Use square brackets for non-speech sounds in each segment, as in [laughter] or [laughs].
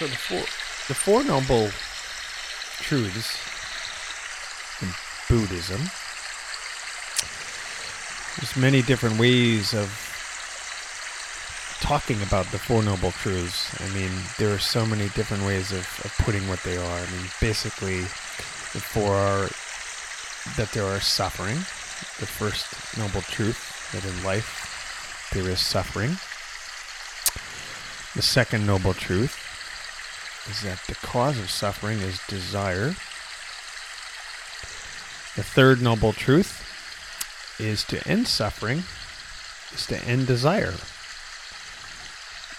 So the four, the four noble truths in Buddhism. There's many different ways of talking about the Four Noble Truths. I mean, there are so many different ways of, of putting what they are. I mean, basically, the four are that there are suffering, the first noble truth, that in life there is suffering. The second noble truth is that the cause of suffering is desire. The third noble truth is to end suffering, is to end desire.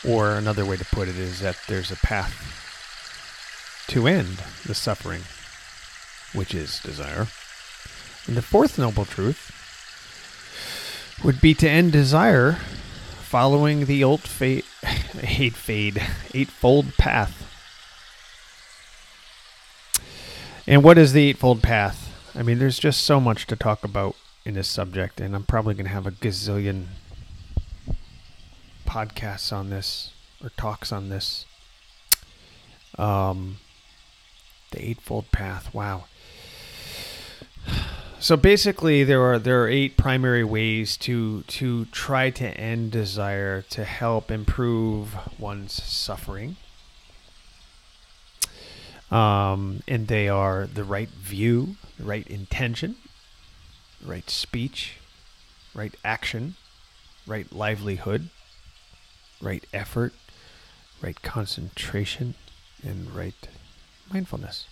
Or another way to put it is that there's a path to end the suffering, which is desire. And the fourth noble truth would be to end desire following the old fate, [laughs] hate fade, eightfold path. And what is the eightfold path? I mean, there's just so much to talk about in this subject, and I'm probably going to have a gazillion podcasts on this or talks on this. Um, the Eightfold Path. Wow. [sighs] So basically, there are there are eight primary ways to to try to end desire to help improve one's suffering. Um, and they are the right view, the right intention, right speech, right action, right livelihood, right effort, right concentration, and right mindfulness.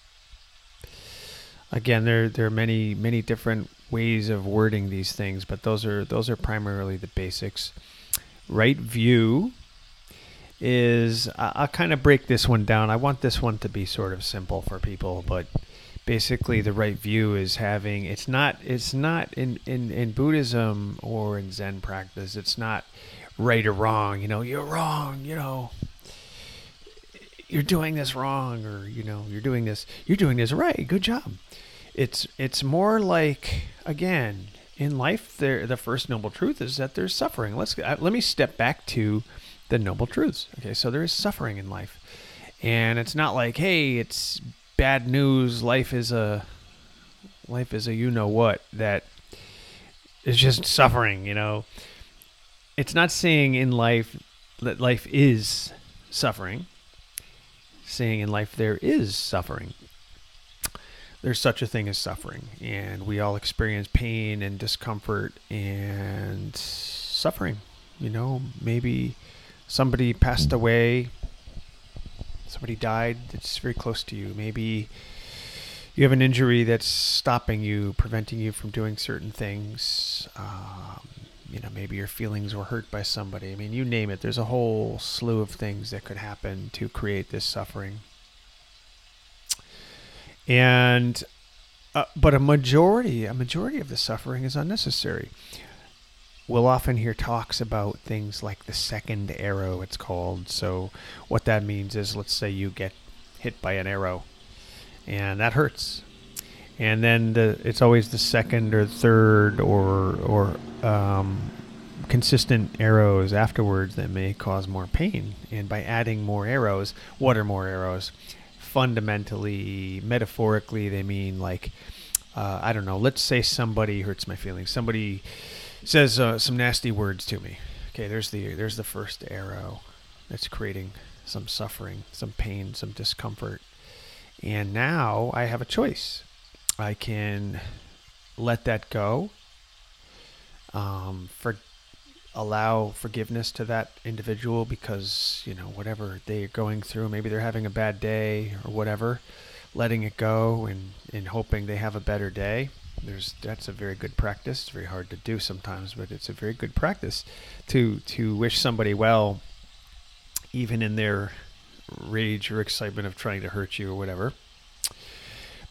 Again, there there are many many different ways of wording these things, but those are those are primarily the basics. Right view is I'll kind of break this one down. I want this one to be sort of simple for people, but basically the right view is having it's not it's not in in in Buddhism or in Zen practice. It's not right or wrong. You know, you're wrong. You know, you're doing this wrong, or you know, you're doing this. You're doing this right. Good job. It's it's more like again in life. There, the first noble truth is that there's suffering. Let's uh, let me step back to the noble truths. Okay, so there is suffering in life, and it's not like hey, it's bad news. Life is a life is a you know what that is just suffering. You know, it's not saying in life that life is suffering. Saying in life there is suffering. There's such a thing as suffering, and we all experience pain and discomfort and suffering. You know, maybe somebody passed away, somebody died that's very close to you. Maybe you have an injury that's stopping you, preventing you from doing certain things. Um, you know, maybe your feelings were hurt by somebody. I mean, you name it. There's a whole slew of things that could happen to create this suffering. And, uh, but a majority, a majority of the suffering is unnecessary. We'll often hear talks about things like the second arrow, it's called. So, what that means is, let's say you get hit by an arrow, and that hurts and then the it's always the second or third or or um, consistent arrows afterwards that may cause more pain. And by adding more arrows, what are more arrows? Fundamentally, metaphorically, they mean like uh, I don't know. Let's say somebody hurts my feelings. Somebody says uh, some nasty words to me. Okay, there's the there's the first arrow that's creating some suffering, some pain, some discomfort. And now I have a choice. I can let that go, um, for allow forgiveness to that individual because you know whatever they're going through, maybe they're having a bad day or whatever, letting it go and and hoping they have a better day. There's that's a very good practice. It's very hard to do sometimes, but it's a very good practice to to wish somebody well, even in their rage or excitement of trying to hurt you or whatever.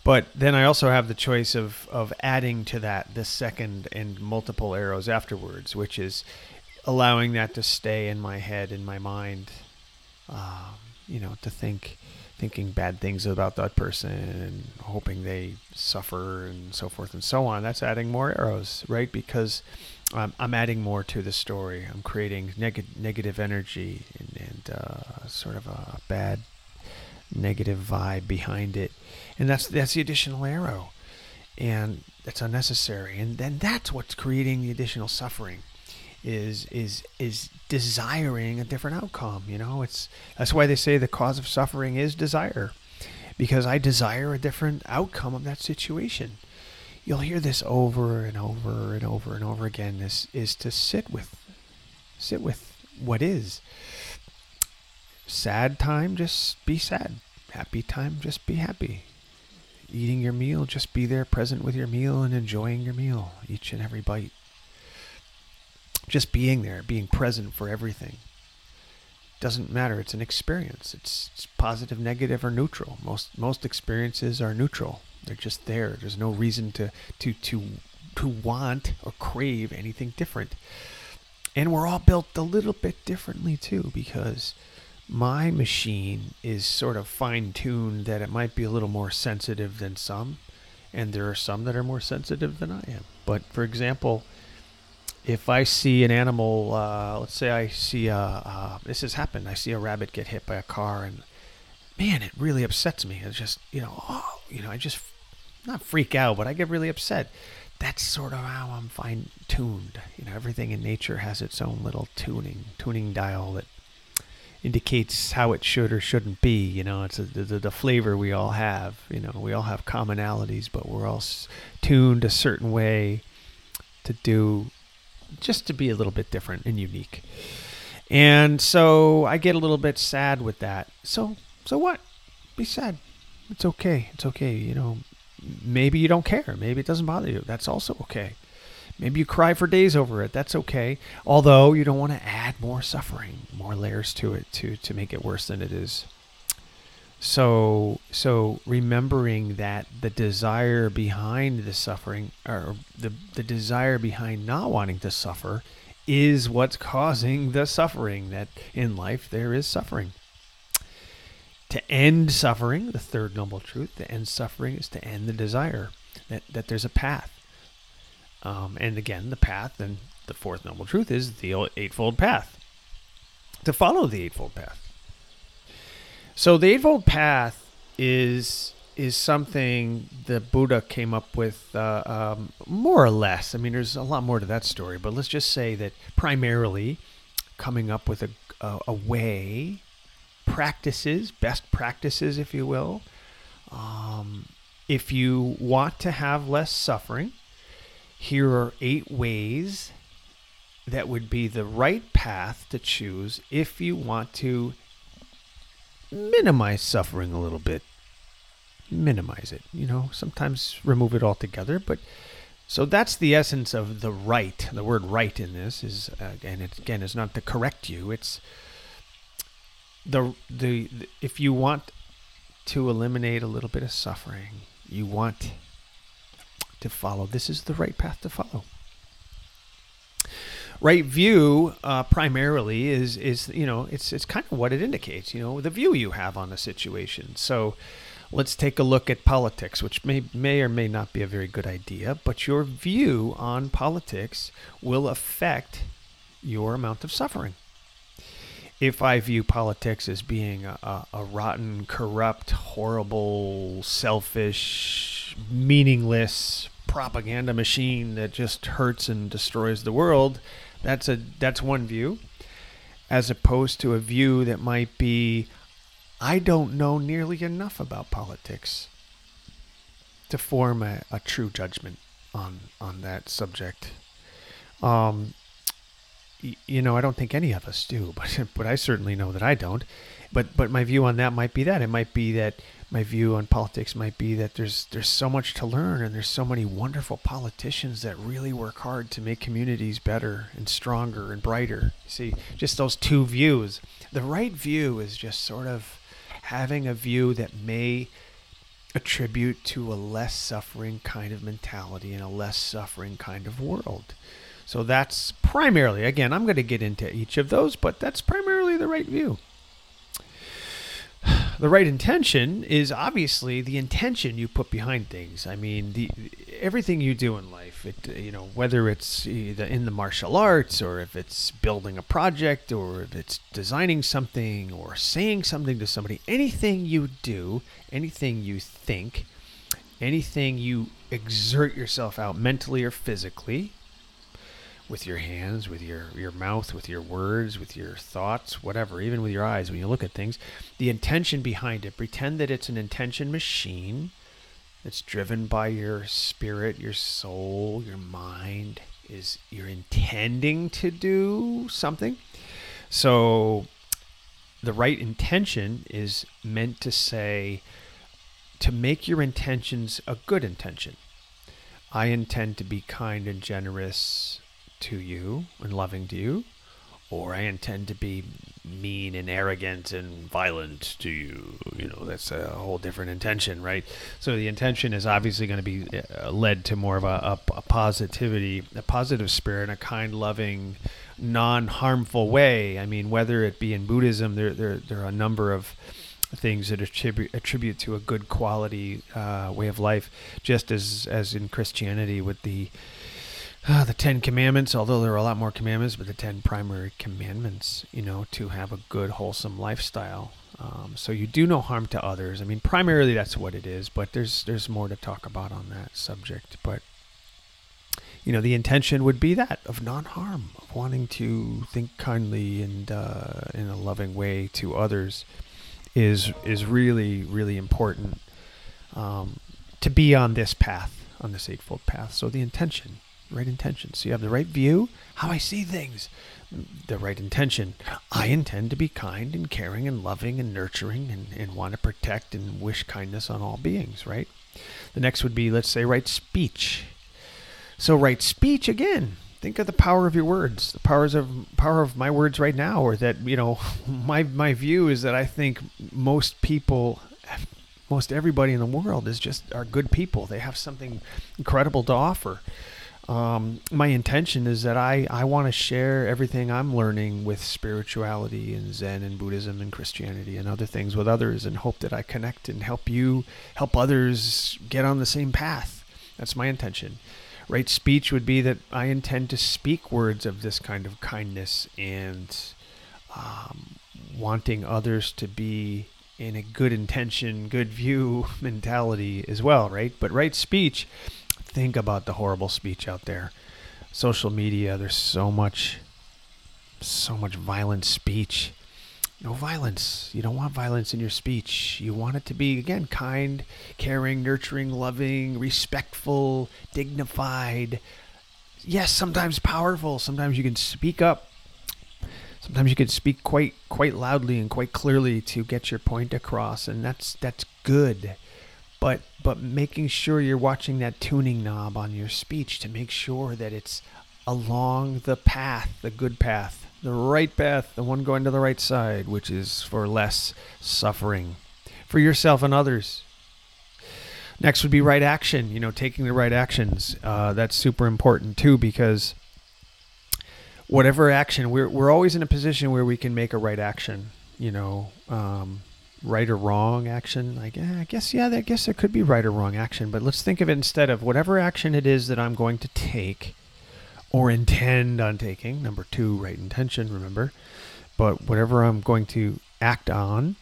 But then I also have the choice of, of adding to that the second and multiple arrows afterwards, which is allowing that to stay in my head, in my mind, um, you know, to think, thinking bad things about that person and hoping they suffer and so forth and so on. That's adding more arrows, right? Because I'm, I'm adding more to the story. I'm creating neg- negative energy and, and uh, sort of a bad negative vibe behind it. And that's that's the additional arrow. And that's unnecessary. And then that's what's creating the additional suffering is is is desiring a different outcome, you know? It's that's why they say the cause of suffering is desire. Because I desire a different outcome of that situation. You'll hear this over and over and over and over again. This is to sit with sit with what is. Sad time, just be sad. Happy time, just be happy. Eating your meal, just be there present with your meal and enjoying your meal, each and every bite. Just being there, being present for everything. Doesn't matter, it's an experience. It's, it's positive, negative, or neutral. Most most experiences are neutral. They're just there. There's no reason to to to to want or crave anything different. And we're all built a little bit differently too, because my machine is sort of fine tuned that it might be a little more sensitive than some, and there are some that are more sensitive than I am. But for example, if I see an animal, uh, let's say I see a, uh, this has happened, I see a rabbit get hit by a car, and man, it really upsets me. It's just, you know, oh, you know, I just not freak out, but I get really upset. That's sort of how I'm fine tuned. You know, everything in nature has its own little tuning, tuning dial that indicates how it should or shouldn't be. You know, it's a, the, the flavor we all have. You know, we all have commonalities, but we're all tuned a certain way to do just to be a little bit different and unique. And so I get a little bit sad with that. So so what? Be sad. It's okay. It's okay. You know, maybe you don't care. Maybe it doesn't bother you. That's also okay. Maybe you cry for days over it. That's okay. Although you don't want to add more suffering, more layers to it to to make it worse than it is. So so remembering that the desire behind the suffering or the the desire behind not wanting to suffer is what's causing the suffering that in life there is suffering. To end suffering, the third noble truth, to end suffering is to end the desire. That that there's a path um, and again, the path and the fourth noble truth is the eightfold path. To follow the eightfold path. So the eightfold path is is something the Buddha came up with uh, um, more or less. I mean, there's a lot more to that story, but let's just say that primarily coming up with a, a, a way, practices, best practices, if you will. Um, if you want to have less suffering, here are eight ways that would be the right path to choose if you want to minimize suffering a little bit. Minimize it, you know, sometimes remove it altogether, but so that's the essence of the right. The word right in this is, uh, and it, again, is not to correct you. It's the, the, the if you want to eliminate a little bit of suffering, you want to follow. This is the right path to follow. Right view uh, primarily is is you know it's it's kind of what it indicates you know the view you have on the situation. So let's take a look at politics, which may may or may not be a very good idea, but your view on politics will affect your amount of suffering. If I view politics as being a, a, a rotten, corrupt, horrible, selfish, meaningless propaganda machine that just hurts and destroys the world. That's a that's one view, as opposed to a view that might be, I don't know nearly enough about politics to form a, a true judgment on on that subject. Um, you know, I don't think any of us do, [laughs] but but I certainly know that I don't. But but my view on that might be that it might be that my view on politics might be that there's there's so much to learn and there's so many wonderful politicians that really work hard to make communities better and stronger and brighter. See, just those two views. The right view is just sort of having a view that may attribute to a less suffering kind of mentality and a less suffering kind of world. So that's primarily, again, I'm going to get into each of those, but that's primarily the right view the right intention is obviously the intention you put behind things. I mean, the everything you do in life, it you know whether it's in the martial arts or if it's building a project or if it's designing something or saying something to somebody, anything you do, anything you think, anything you exert yourself out mentally or physically with your hands, with your, your mouth, with your words, with your thoughts, whatever, even with your eyes when you look at things, the intention behind it, pretend that it's an intention machine that's driven by your spirit, your soul, your mind, is you're intending to do something. So the right intention is meant to say, to make your intentions a good intention. I intend to be kind and generous to you and loving to you, or I intend to be mean and arrogant and violent to you. You know, that's a whole different intention, right? So the intention is obviously going to be uh, led to more of a, a, positivity, a positive spirit, a kind, loving, non-harmful way. I mean, whether it be in Buddhism, there there, there are a number of things that attribute attribute to a good quality uh, way of life, just as as in Christianity with the uh, the Ten Commandments, although there are a lot more commandments, but the Ten primary commandments, you know, to have a good, wholesome lifestyle. Um, so you do no harm to others. I mean, primarily that's what it is, but there's there's more to talk about on that subject. But you know, the intention would be that of non-harm, of wanting to think kindly and uh, in a loving way to others, is is really really important um, to be on this path, on this eightfold path. So the intention right intention. So you have the right view, how I see things, the right intention. I intend to be kind and caring and loving and nurturing and, and want to protect and wish kindness on all beings, right? The next would be, let's say, right speech. So right speech again. Think of the power of your words, the powers of power of my words right now, or that you know, [laughs] my my view is that I think most people most everybody in the world is just are good people. They have something incredible to offer um, my intention is that I, I want to share everything I'm learning with spirituality and Zen and Buddhism and Christianity and other things with others and hope that I connect and help you help others get on the same path. That's my intention. Right speech would be that I intend to speak words of this kind of kindness and um, wanting others to be in a good intention, good view [laughs] mentality as well, right? But right speech think about the horrible speech out there. Social media, there's so much, so much violent speech. No violence. You don't want violence in your speech. You want it to be, again, kind, caring, nurturing, loving, respectful, dignified. Yes, sometimes powerful. Sometimes you can speak up. Sometimes you can speak quite quite loudly and quite clearly to get your point across, and that's that's good but but making sure you're watching that tuning knob on your speech to make sure that it's along the path, the good path, the right path, the one going to the right side, which is for less suffering for yourself and others. Next would be right action, you know, taking the right actions. Uh, that's super important too because whatever action, we're, we're always in a position where we can make a right action, you know. Um, right or wrong action. Like, eh, I guess, yeah, I guess there could be right or wrong action, but let's think of it instead of whatever action it is that I'm going to take or intend on taking. Number two, right intention, remember. But whatever I'm going to act on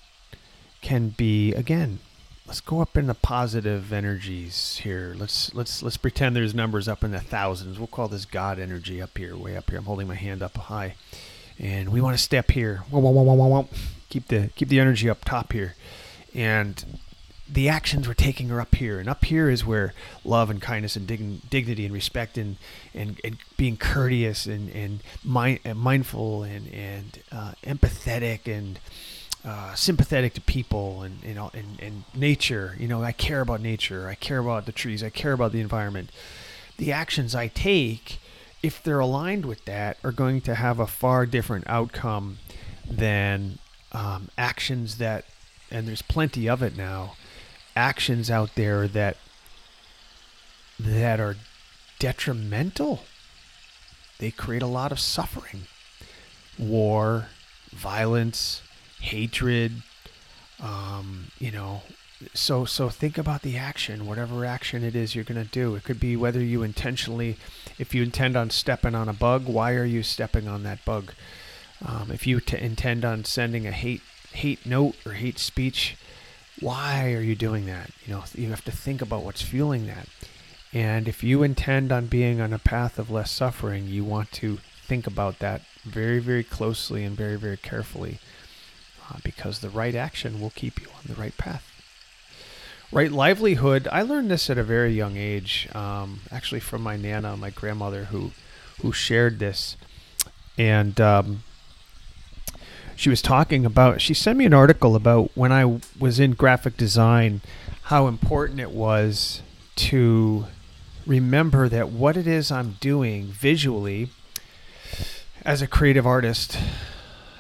can be, again, let's go up in the positive energies here. Let's let's let's pretend there's numbers up in the thousands. We'll call this God energy up here, way up here. I'm holding my hand up high, and we want to step here. Whoa, whoa, whoa, keep the keep the energy up top here, and the actions we're taking are up here, and up here is where love and kindness and dig- dignity and respect and, and, and being courteous and and, and mindful and and uh, empathetic and uh, sympathetic to people and you know and, and nature. You know, I care about nature. I care about the trees. I care about the environment. The actions I take, if they're aligned with that, are going to have a far different outcome than um, actions that, and there's plenty of it now, actions out there that that are detrimental. They create a lot of suffering, war, violence, hatred. Um, you know, so so think about the action whatever action it is you're going to do it could be whether you intentionally if you intend on stepping on a bug why are you stepping on that bug um, if you t- intend on sending a hate hate note or hate speech why are you doing that? You know you have to think about what's fueling that. And if you intend on being on a path of less suffering you want to think about that very very closely and very very carefully uh, because the right action will keep you on the right path. Right livelihood i learned this at a very young age um, actually from my nana my grandmother who who shared this. And um, she was talking about she sent me an article about when i was in graphic design how important it was to remember that what it is i'm doing visually as a creative artist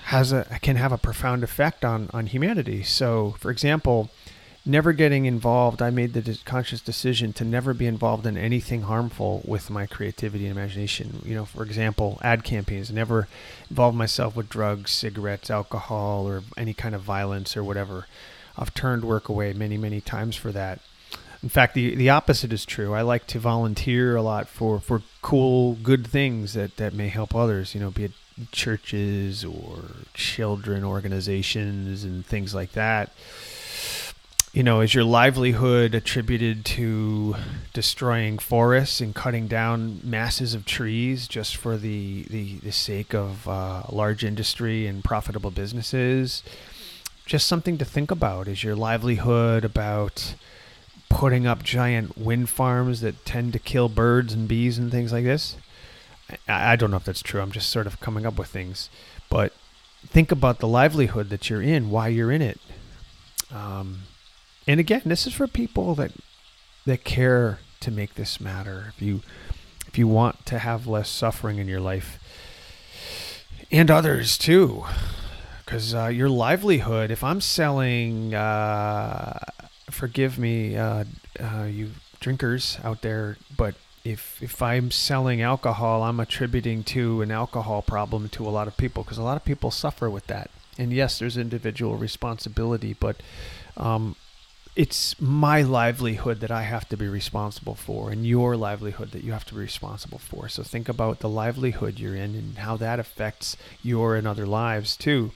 has a can have a profound effect on on humanity. So for example never getting involved, I made the conscious decision to never be involved in anything harmful with my creativity and imagination. You know, for example, ad campaigns, never involve myself with drugs, cigarettes, alcohol, or any kind of violence or whatever. I've turned work away many, many times for that. In fact, the, the opposite is true. I like to volunteer a lot for, for cool, good things that, that may help others, you know, be it churches or children organizations and things like that you know, is your livelihood attributed to destroying forests and cutting down masses of trees just for the the, the sake of uh, large industry and profitable businesses? Just something to think about. Is your livelihood about putting up giant wind farms that tend to kill birds and bees and things like this? I, I don't know if that's true. I'm just sort of coming up with things, but think about the livelihood that you're in, why you're in it. Um, and again, this is for people that that care to make this matter. If you if you want to have less suffering in your life, and others too, because uh, your livelihood. If I'm selling, uh, forgive me, uh, uh, you drinkers out there, but if if I'm selling alcohol, I'm attributing to an alcohol problem to a lot of people because a lot of people suffer with that. And yes, there's individual responsibility, but um, it's my livelihood that I have to be responsible for, and your livelihood that you have to be responsible for. So think about the livelihood you're in and how that affects your and other lives too.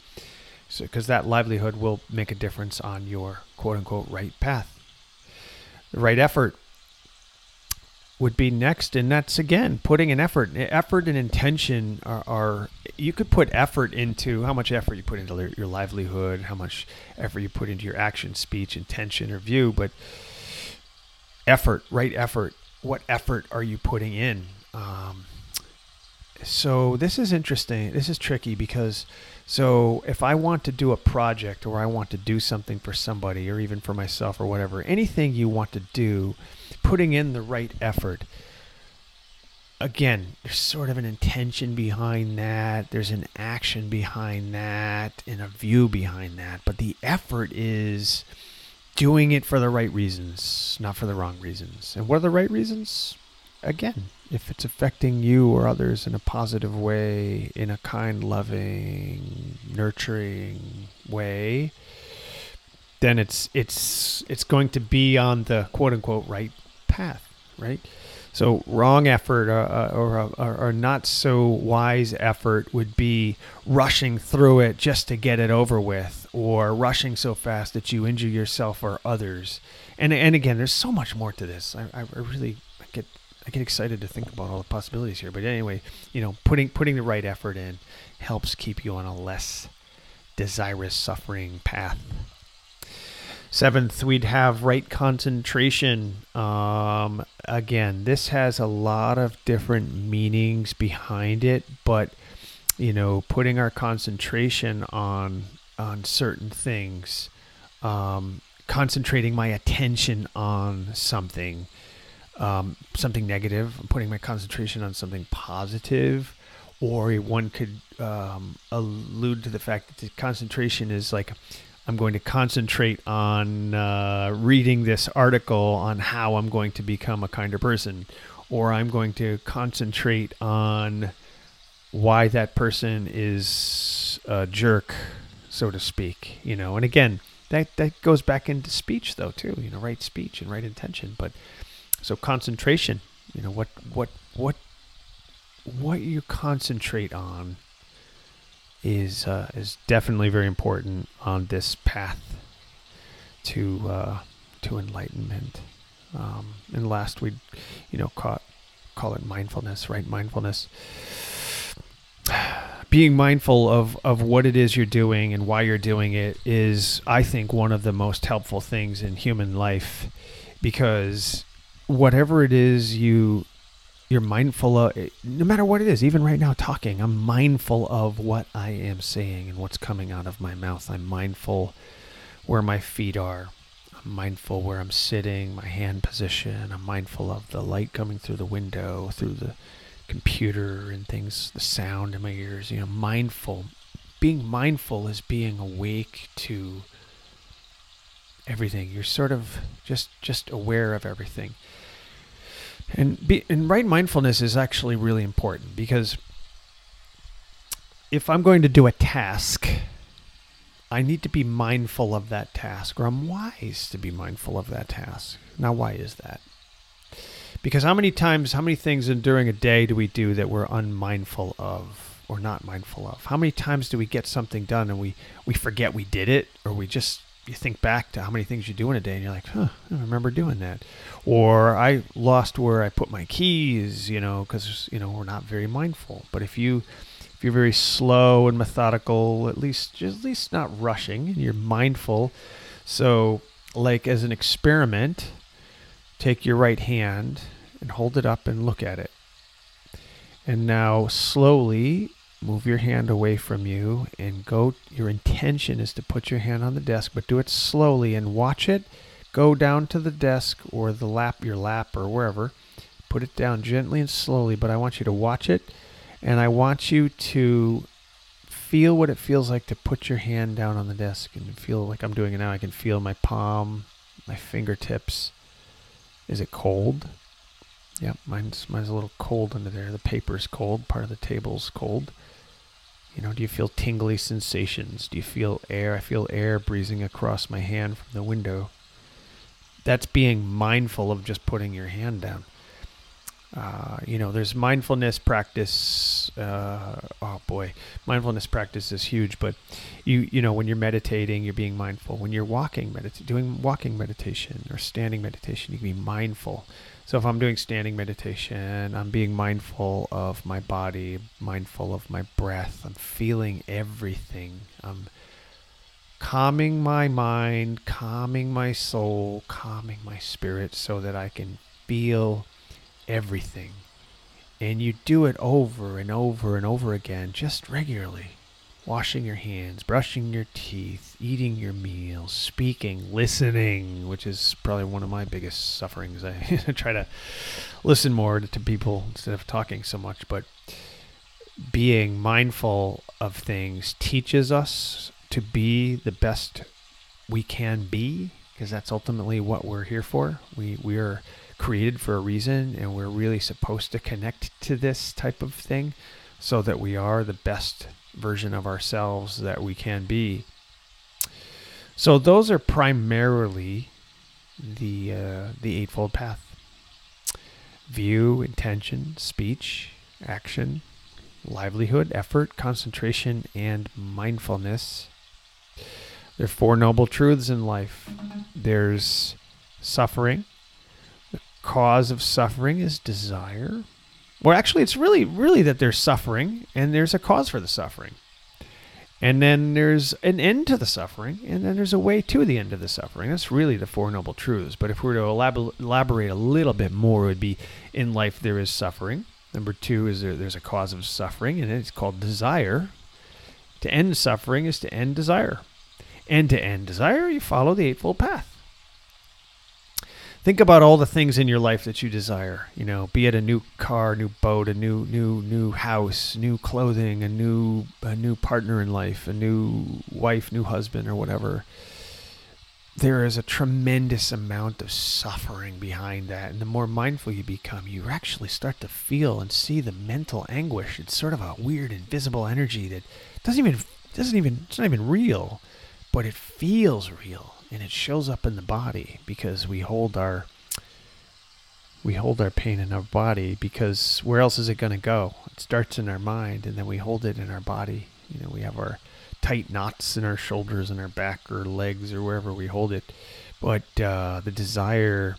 So, because that livelihood will make a difference on your quote unquote right path. The right effort would be next and that's again putting an effort effort and intention are, are, you could put effort into how much effort you put into your livelihood how much effort you put into your action speech intention or view but effort right effort what effort are you putting in? Um, so this is interesting this is tricky because so if i want to do a project or i want to do something for somebody or even for myself or whatever anything you want to do putting in the right effort. Again, there's sort of an intention behind that, there's an action behind that, and a view behind that. But the effort is doing it for the right reasons, not for the wrong reasons. And what are the right reasons? Again, if it's affecting you or others in a positive way, in a kind, loving, nurturing way, then it's it's it's going to be on the quote unquote right path, right? So wrong effort uh, uh or, or, or, not so wise effort would be rushing through it just to get it over with, or rushing so fast that you injure yourself or others. And and again, there's so much more to this. I, I really get I get excited to think about all the possibilities here. But anyway, you know, putting putting the right effort in helps keep you on a less desirous suffering path. Seventh, we'd have right concentration. Um, again, this has a lot of different meanings behind it, but you know, putting our concentration on on certain things, um, concentrating my attention on something, um, something negative, putting my concentration on something positive, or one could um, allude to the fact that the concentration is like I'm going to concentrate on uh, reading this article on how I'm going to become a kinder person, or I'm going to concentrate on why that person is a jerk, so to speak. You know, and again, that that goes back into speech though too. You know, right speech and right intention. But so concentration. You know what what what what you concentrate on is uh, is definitely very important on this path to uh, to enlightenment. Um, and last we, you know, call, call it mindfulness, right? Mindfulness. [sighs] Being mindful of, of what it is you're doing and why you're doing it is, I think, one of the most helpful things in human life because whatever it is you you're mindful of eh, no matter what it is even right now talking i'm mindful of what i am saying and what's coming out of my mouth. I'm mindful where my feet are. I'm mindful where i'm sitting my hand position. I'm mindful of the light coming through the window through the computer and things the sound in my ears. You know mindful being mindful is being awake to everything. You're sort of just just aware of everything and be, and right mindfulness is actually really important because if I'm going to do a task, I need to be mindful of that task, or I'm wise to be mindful of that task. Now, why is that? Because how many times, how many things during a day do we do that we're unmindful of or not mindful of? How many times do we get something done and we, we forget we did it, or we just you think back to how many things you do in a day and you're like, huh, I remember doing that. Or I lost where I put my keys, you know, because, you know, we're not very mindful. But if you, if you're very slow and methodical, at least, just at least not rushing, and you're mindful. So, like as an experiment, take your right hand and hold it up and look at it. And now slowly move your hand away from you and go your intention is to put your hand on the desk but do it slowly and watch it go down to the desk or the lap your lap or wherever. Put it down gently and slowly but i want you to watch it and i want you to feel what it feels like to put your hand down on the desk and feel like i'm doing it now. I can feel my palm my fingertips. Is it cold Yep, mine's mine's a little cold under there. The paper's cold. Part of the table's cold. You know, do you feel tingly sensations? Do you feel air? I feel air breezing across my hand from the window. That's being mindful of just putting your hand down. Uh, you know, there's mindfulness practice. Uh, oh boy, mindfulness practice is huge. But you, you know, when you're meditating, you're being mindful. When you're walking, medit- doing walking meditation or standing meditation, you can be mindful. So if I'm doing standing meditation, I'm being mindful of my body, mindful of my breath. I'm feeling everything. I'm calming my mind, calming my soul, calming my spirit so that I can feel everything. And you do it over and over and over again, just regularly washing your hands, brushing your teeth, eating your meals, speaking, listening, which is probably one of my biggest sufferings. [laughs] I try to listen more to people instead of talking so much, but being mindful of things teaches us to be the best we can be because that's ultimately what we're here for. We we are created for a reason and we're really supposed to connect to this type of thing so that we are the best version of ourselves that we can be. So those are primarily the uh, the eightfold path: view, intention, speech, action, livelihood, effort, concentration, and mindfulness. There are four noble truths in life. There's suffering. The cause of suffering is desire. Well, actually, it's really, really that there's suffering and there's a cause for the suffering. And then there's an end to the suffering, and then there's a way to the end of the suffering. That's really the Four Noble Truths. But if we were to elab- elaborate a little bit more, it would be in life there is suffering. Number two is there, there's a cause of suffering, and it's called desire. To end suffering is to end desire. And to end desire, you follow the Eightfold Path think about all the things in your life that you desire you know be it a new car new boat a new new new house new clothing a new a new partner in life a new wife new husband or whatever. There is a tremendous amount of suffering behind that. And the more mindful you become you actually start to feel and see the mental anguish. It's sort of a weird invisible energy that doesn't even doesn't even it's not even real but it feels real and it shows up in the body because we hold our we hold our pain in our body because where else is it going to go? It starts in our mind and then we hold it in our body. You know, we have our tight knots in our shoulders and our back or legs or wherever we hold it. But uh, the desire,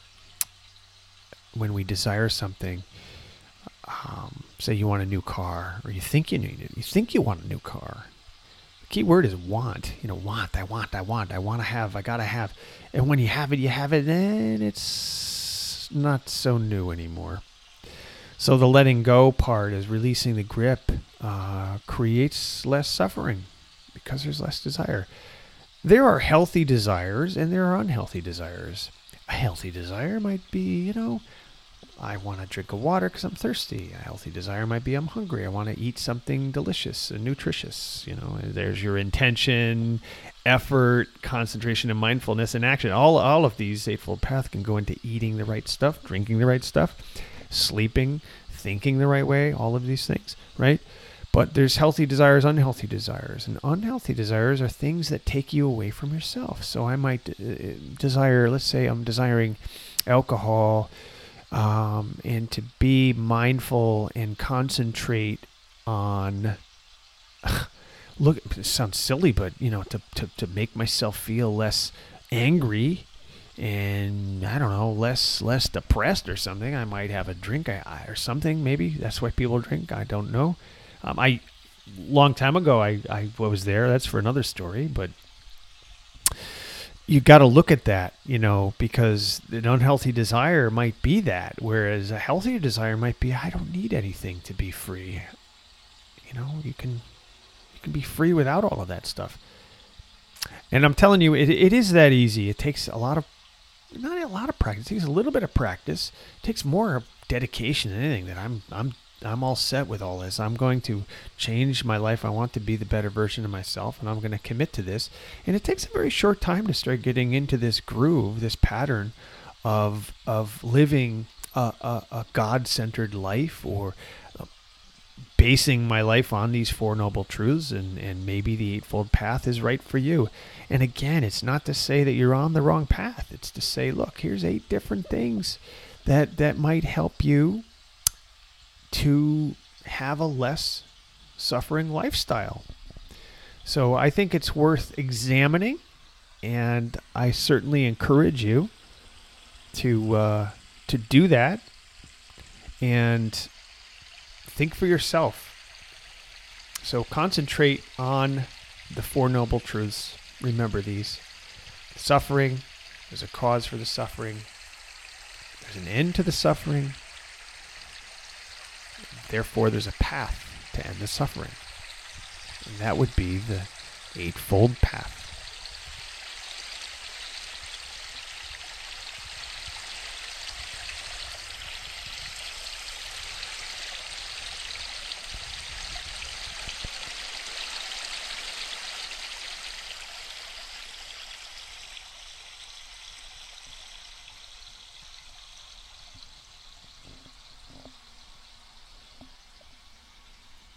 when we desire something, um, say you want a new car or you think you need it, you think you want a new car. Key word is want. You know, want, I want, I want, I want to have, I got to have. And when you have it, you have it, and it's not so new anymore. So the letting go part is releasing the grip uh, creates less suffering because there's less desire. There are healthy desires and there are unhealthy desires. A healthy desire might be, you know, I want to drink a water because I'm thirsty. A healthy desire might be I'm hungry. I want to eat something delicious and nutritious. You know, there's your intention, effort, concentration, and mindfulness and action. All all of these eightfold path can go into eating the right stuff, drinking the right stuff, sleeping, thinking the right way. All of these things, right? But there's healthy desires, unhealthy desires, and unhealthy desires are things that take you away from yourself. So I might uh, desire, let's say, I'm desiring alcohol um, and to be mindful and concentrate on [sighs] look it sounds silly but you know to, to, to make myself feel less angry and I don't know less less depressed or something. I might have a drink or something maybe. That's why people drink. I don't know. Um, I long time ago I, I was there. That's for another story but you got to look at that, you know, because an unhealthy desire might be that, whereas a healthier desire might be I don't need anything to be free. You know, you can you can be free without all of that stuff. And I'm telling you, it, it is that easy. It takes a lot of not a lot of practice. It takes a little bit of practice. It takes more dedication than anything that I'm I'm I'm all set with all this. I'm going to change my life. I want to be the better version of myself, and I'm going to commit to this. And it takes a very short time to start getting into this groove, this pattern of of living a, a, a God-centered life, or uh, basing my life on these four noble truths. And and maybe the eightfold path is right for you. And again, it's not to say that you're on the wrong path. It's to say, look, here's eight different things that that might help you to have a less suffering lifestyle. So I think it's worth examining, and I certainly encourage you to uh, to do that and think for yourself. So concentrate on the Four Noble Truths. Remember these: suffering. There's a cause for the suffering. There's an end to the suffering. Therefore, there's a path to end the suffering. And that would be the Eightfold Path.